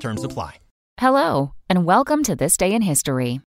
Terms apply. Hello, and welcome to This Day in History.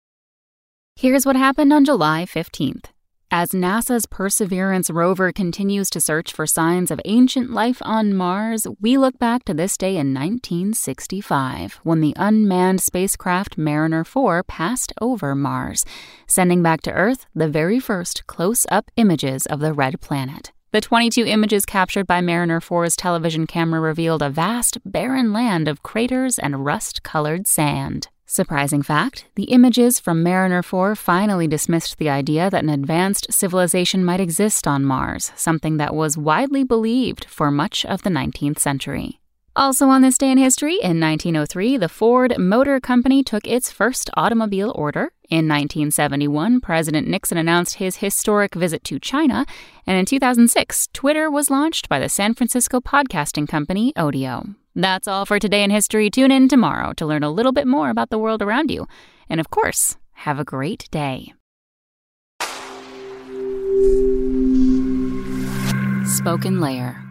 Here's what happened on July 15th. As NASA's Perseverance rover continues to search for signs of ancient life on Mars, we look back to this day in 1965 when the unmanned spacecraft Mariner 4 passed over Mars, sending back to Earth the very first close up images of the red planet. The 22 images captured by Mariner 4's television camera revealed a vast, barren land of craters and rust colored sand. Surprising fact the images from Mariner 4 finally dismissed the idea that an advanced civilization might exist on Mars, something that was widely believed for much of the 19th century. Also, on this day in history, in 1903, the Ford Motor Company took its first automobile order. In 1971, President Nixon announced his historic visit to China. And in 2006, Twitter was launched by the San Francisco podcasting company Odeo. That's all for today in history. Tune in tomorrow to learn a little bit more about the world around you. And of course, have a great day. Spoken Layer.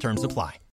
Terms apply.